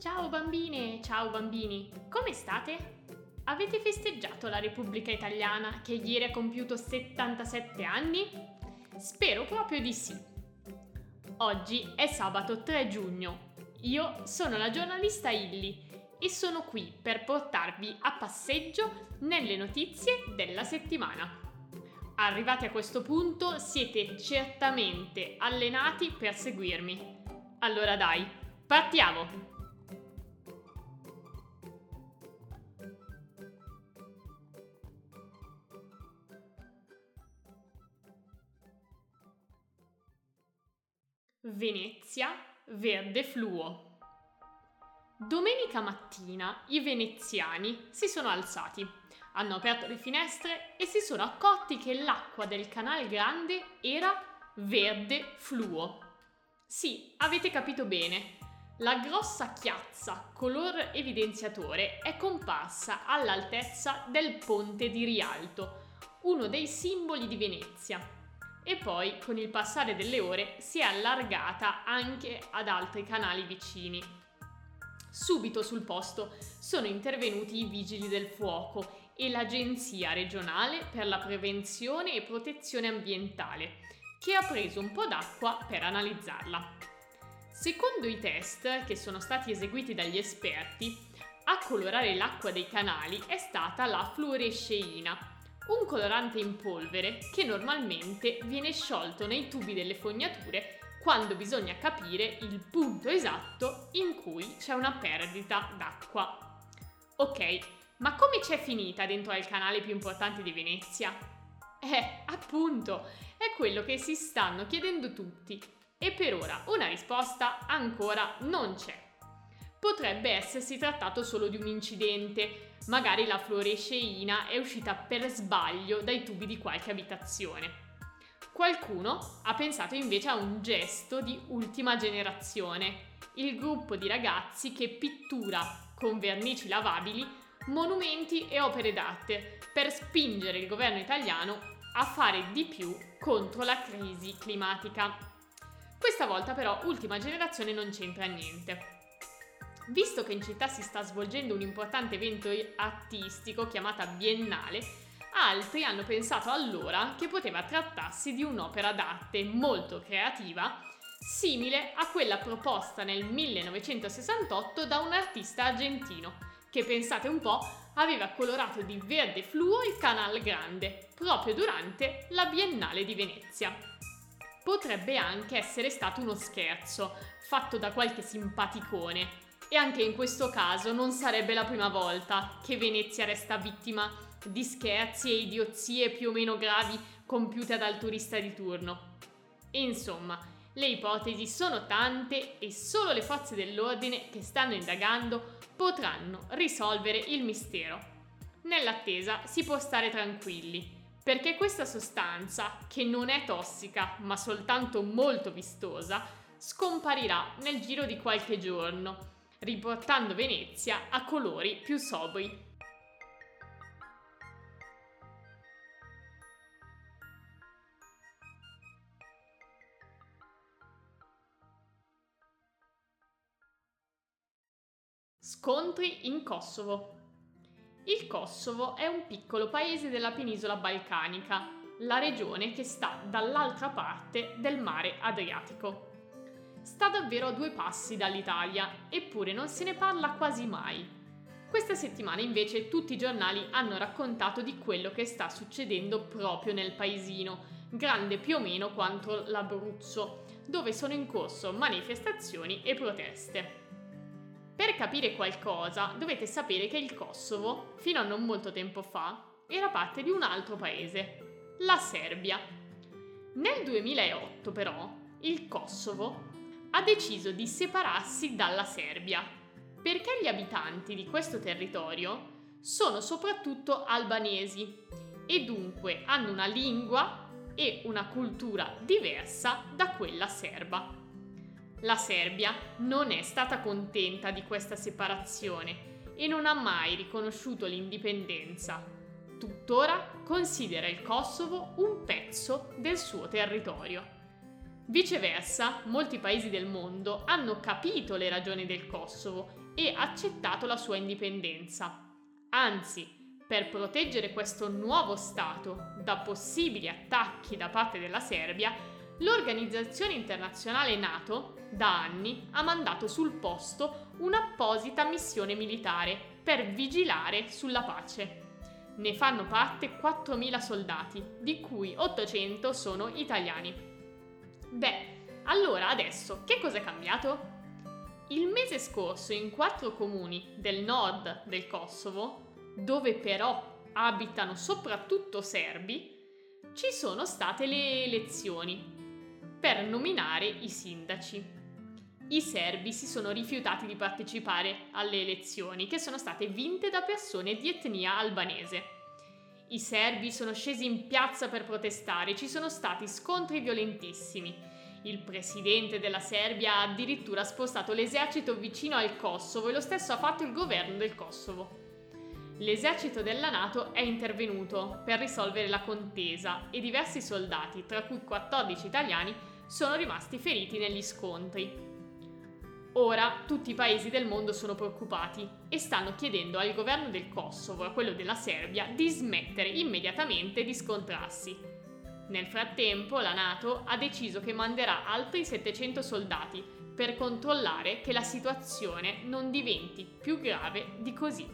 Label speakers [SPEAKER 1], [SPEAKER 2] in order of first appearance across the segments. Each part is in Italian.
[SPEAKER 1] Ciao bambine, ciao bambini, come state? Avete festeggiato la Repubblica Italiana che ieri ha compiuto 77 anni? Spero proprio di sì. Oggi è sabato 3 giugno. Io sono la giornalista Illy e sono qui per portarvi a passeggio nelle notizie della settimana. Arrivati a questo punto siete certamente allenati per seguirmi. Allora dai, partiamo! Venezia, verde fluo. Domenica mattina i veneziani si sono alzati, hanno aperto le finestre e si sono accorti che l'acqua del canale grande era verde fluo. Sì, avete capito bene. La grossa chiazza color evidenziatore è comparsa all'altezza del ponte di Rialto, uno dei simboli di Venezia. E poi, con il passare delle ore, si è allargata anche ad altri canali vicini, Subito sul posto sono intervenuti i vigili del fuoco e l'Agenzia regionale per la prevenzione e protezione ambientale, che ha preso un po' d'acqua per analizzarla. Secondo i test che sono stati eseguiti dagli esperti, a colorare l'acqua dei canali è stata la fluoresceina, un colorante in polvere che normalmente viene sciolto nei tubi delle fognature quando bisogna capire il punto esatto in cui c'è una perdita d'acqua. Ok, ma come c'è finita dentro al canale più importante di Venezia? Eh, appunto, è quello che si stanno chiedendo tutti e per ora una risposta ancora non c'è. Potrebbe essersi trattato solo di un incidente, magari la fluoresceina è uscita per sbaglio dai tubi di qualche abitazione. Qualcuno ha pensato invece a un gesto di ultima generazione, il gruppo di ragazzi che pittura con vernici lavabili monumenti e opere d'arte per spingere il governo italiano a fare di più contro la crisi climatica. Questa volta però ultima generazione non c'entra niente. Visto che in città si sta svolgendo un importante evento artistico chiamata Biennale, altri hanno pensato allora che poteva trattarsi di un'opera d'arte molto creativa, simile a quella proposta nel 1968 da un artista argentino, che pensate un po' aveva colorato di verde fluo il Canal Grande, proprio durante la Biennale di Venezia. Potrebbe anche essere stato uno scherzo, fatto da qualche simpaticone, e anche in questo caso non sarebbe la prima volta che Venezia resta vittima di scherzi e idiozie più o meno gravi compiute dal turista di turno. Insomma, le ipotesi sono tante e solo le forze dell'ordine che stanno indagando potranno risolvere il mistero. Nell'attesa si può stare tranquilli, perché questa sostanza, che non è tossica ma soltanto molto vistosa, scomparirà nel giro di qualche giorno, riportando Venezia a colori più sobri Scontri in Kosovo. Il Kosovo è un piccolo paese della penisola balcanica, la regione che sta dall'altra parte del mare Adriatico. Sta davvero a due passi dall'Italia, eppure non se ne parla quasi mai. Questa settimana invece tutti i giornali hanno raccontato di quello che sta succedendo proprio nel paesino, grande più o meno quanto l'Abruzzo, dove sono in corso manifestazioni e proteste. Per capire qualcosa dovete sapere che il Kosovo, fino a non molto tempo fa, era parte di un altro paese, la Serbia. Nel 2008 però il Kosovo ha deciso di separarsi dalla Serbia perché gli abitanti di questo territorio sono soprattutto albanesi e dunque hanno una lingua e una cultura diversa da quella serba. La Serbia non è stata contenta di questa separazione e non ha mai riconosciuto l'indipendenza. Tuttora considera il Kosovo un pezzo del suo territorio. Viceversa, molti paesi del mondo hanno capito le ragioni del Kosovo e accettato la sua indipendenza. Anzi, per proteggere questo nuovo Stato da possibili attacchi da parte della Serbia, l'organizzazione internazionale NATO da anni ha mandato sul posto un'apposita missione militare per vigilare sulla pace. Ne fanno parte 4.000 soldati, di cui 800 sono italiani. Beh, allora adesso che cosa è cambiato? Il mese scorso in quattro comuni del nord del Kosovo dove però abitano soprattutto serbi, ci sono state le elezioni per nominare i sindaci. I serbi si sono rifiutati di partecipare alle elezioni che sono state vinte da persone di etnia albanese. I serbi sono scesi in piazza per protestare, ci sono stati scontri violentissimi. Il presidente della Serbia ha addirittura spostato l'esercito vicino al Kosovo e lo stesso ha fatto il governo del Kosovo l'esercito della Nato è intervenuto per risolvere la contesa e diversi soldati, tra cui 14 italiani, sono rimasti feriti negli scontri. Ora tutti i paesi del mondo sono preoccupati e stanno chiedendo al governo del Kosovo e a quello della Serbia di smettere immediatamente di scontrarsi. Nel frattempo la Nato ha deciso che manderà altri 700 soldati per controllare che la situazione non diventi più grave di così.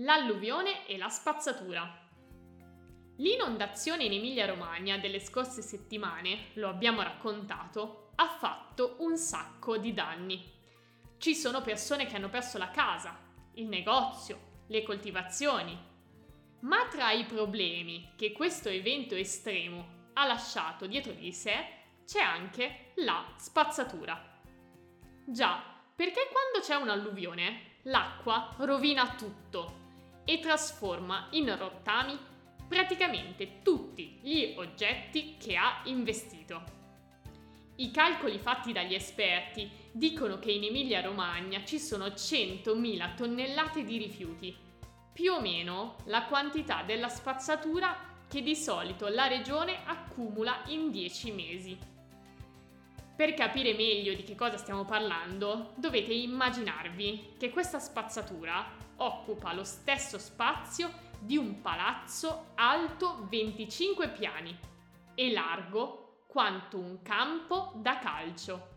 [SPEAKER 1] L'alluvione e la spazzatura. L'inondazione in Emilia-Romagna delle scorse settimane, lo abbiamo raccontato, ha fatto un sacco di danni. Ci sono persone che hanno perso la casa, il negozio, le coltivazioni. Ma tra i problemi che questo evento estremo ha lasciato dietro di sé c'è anche la spazzatura. Già, perché quando c'è un'alluvione l'acqua rovina tutto e trasforma in rottami praticamente tutti gli oggetti che ha investito. I calcoli fatti dagli esperti dicono che in Emilia-Romagna ci sono 100.000 tonnellate di rifiuti, più o meno la quantità della spazzatura che di solito la regione accumula in 10 mesi. Per capire meglio di che cosa stiamo parlando, dovete immaginarvi che questa spazzatura occupa lo stesso spazio di un palazzo alto 25 piani e largo quanto un campo da calcio.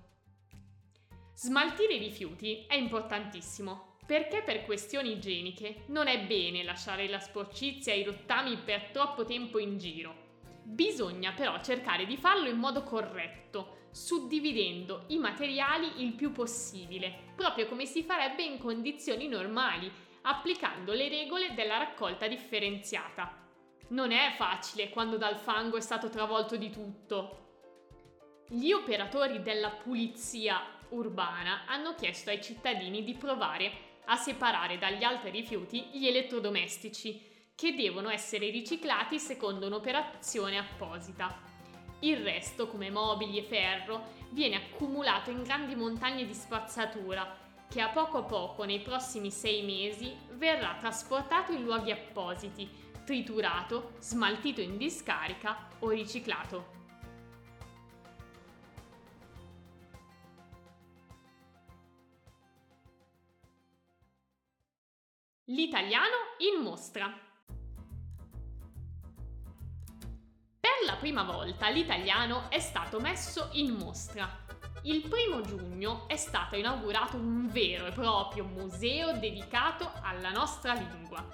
[SPEAKER 1] Smaltire i rifiuti è importantissimo perché per questioni igieniche non è bene lasciare la sporcizia e i rottami per troppo tempo in giro. Bisogna però cercare di farlo in modo corretto, suddividendo i materiali il più possibile, proprio come si farebbe in condizioni normali, applicando le regole della raccolta differenziata. Non è facile quando dal fango è stato travolto di tutto. Gli operatori della pulizia urbana hanno chiesto ai cittadini di provare a separare dagli altri rifiuti gli elettrodomestici, che devono essere riciclati secondo un'operazione apposita. Il resto, come mobili e ferro, viene accumulato in grandi montagne di spazzatura che a poco a poco nei prossimi sei mesi verrà trasportato in luoghi appositi, triturato, smaltito in discarica o riciclato. L'italiano in mostra. Per la prima volta l'italiano è stato messo in mostra il primo giugno è stato inaugurato un vero e proprio museo dedicato alla nostra lingua.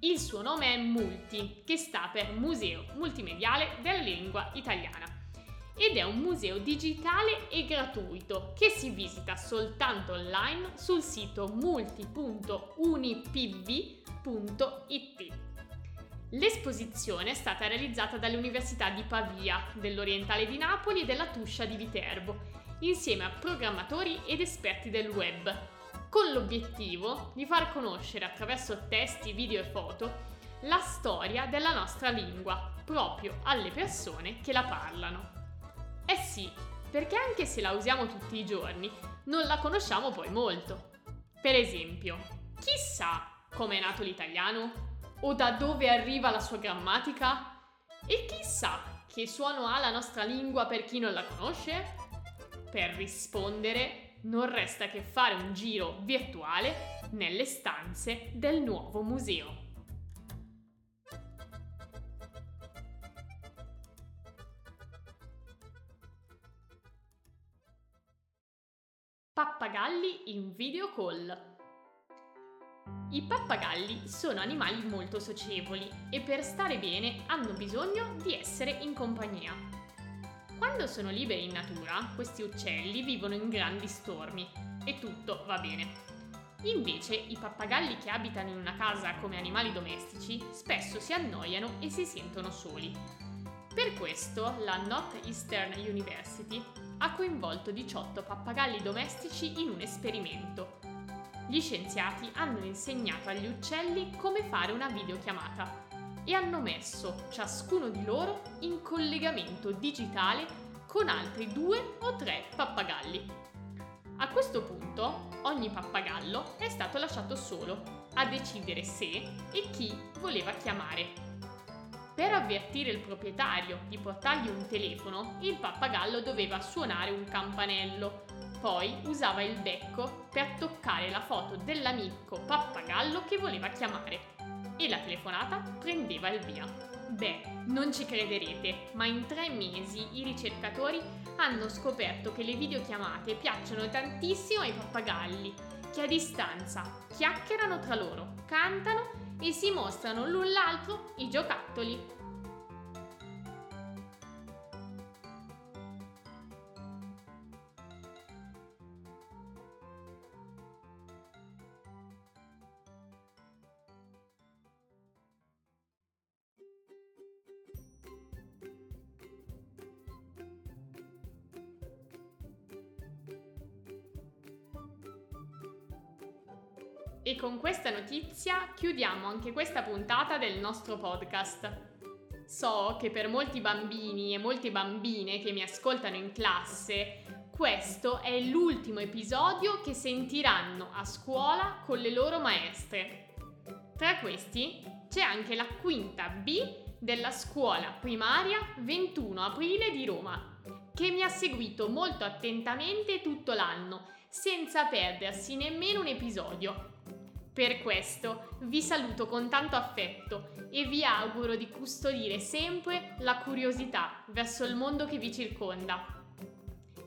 [SPEAKER 1] Il suo nome è Multi, che sta per Museo Multimediale della Lingua Italiana. Ed è un museo digitale e gratuito che si visita soltanto online sul sito multi.unipv.it. L'esposizione è stata realizzata dalle università di Pavia, dell'Orientale di Napoli e della Tuscia di Viterbo insieme a programmatori ed esperti del web, con l'obiettivo di far conoscere attraverso testi, video e foto la storia della nostra lingua, proprio alle persone che la parlano. Eh sì, perché anche se la usiamo tutti i giorni, non la conosciamo poi molto. Per esempio, chissà come è nato l'italiano? O da dove arriva la sua grammatica? E chissà che suono ha la nostra lingua per chi non la conosce? Per rispondere non resta che fare un giro virtuale nelle stanze del nuovo museo. Pappagalli in video call. I pappagalli sono animali molto socievoli e per stare bene hanno bisogno di essere in compagnia. Quando sono liberi in natura, questi uccelli vivono in grandi stormi e tutto va bene. Invece i pappagalli che abitano in una casa come animali domestici spesso si annoiano e si sentono soli. Per questo la Northeastern University ha coinvolto 18 pappagalli domestici in un esperimento. Gli scienziati hanno insegnato agli uccelli come fare una videochiamata e hanno messo ciascuno di loro in collegamento digitale con altri due o tre pappagalli. A questo punto ogni pappagallo è stato lasciato solo a decidere se e chi voleva chiamare per avvertire il proprietario di portargli un telefono, il pappagallo doveva suonare un campanello. Poi usava il becco per toccare la foto dell'amico pappagallo che voleva chiamare. E la telefonata prendeva il via. Beh, non ci crederete, ma in tre mesi i ricercatori hanno scoperto che le videochiamate piacciono tantissimo ai pappagalli, che a distanza chiacchierano tra loro, cantano e si mostrano l'un l'altro i giocattoli. E con questa notizia chiudiamo anche questa puntata del nostro podcast. So che per molti bambini e molte bambine che mi ascoltano in classe, questo è l'ultimo episodio che sentiranno a scuola con le loro maestre. Tra questi c'è anche la quinta B della scuola primaria 21 aprile di Roma, che mi ha seguito molto attentamente tutto l'anno, senza perdersi nemmeno un episodio. Per questo vi saluto con tanto affetto e vi auguro di custodire sempre la curiosità verso il mondo che vi circonda.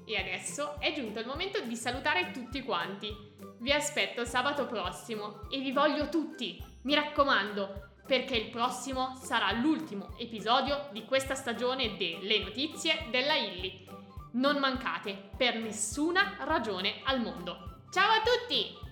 [SPEAKER 1] E adesso è giunto il momento di salutare tutti quanti. Vi aspetto sabato prossimo e vi voglio tutti, mi raccomando, perché il prossimo sarà l'ultimo episodio di questa stagione delle notizie della Illy. Non mancate per nessuna ragione al mondo. Ciao a tutti!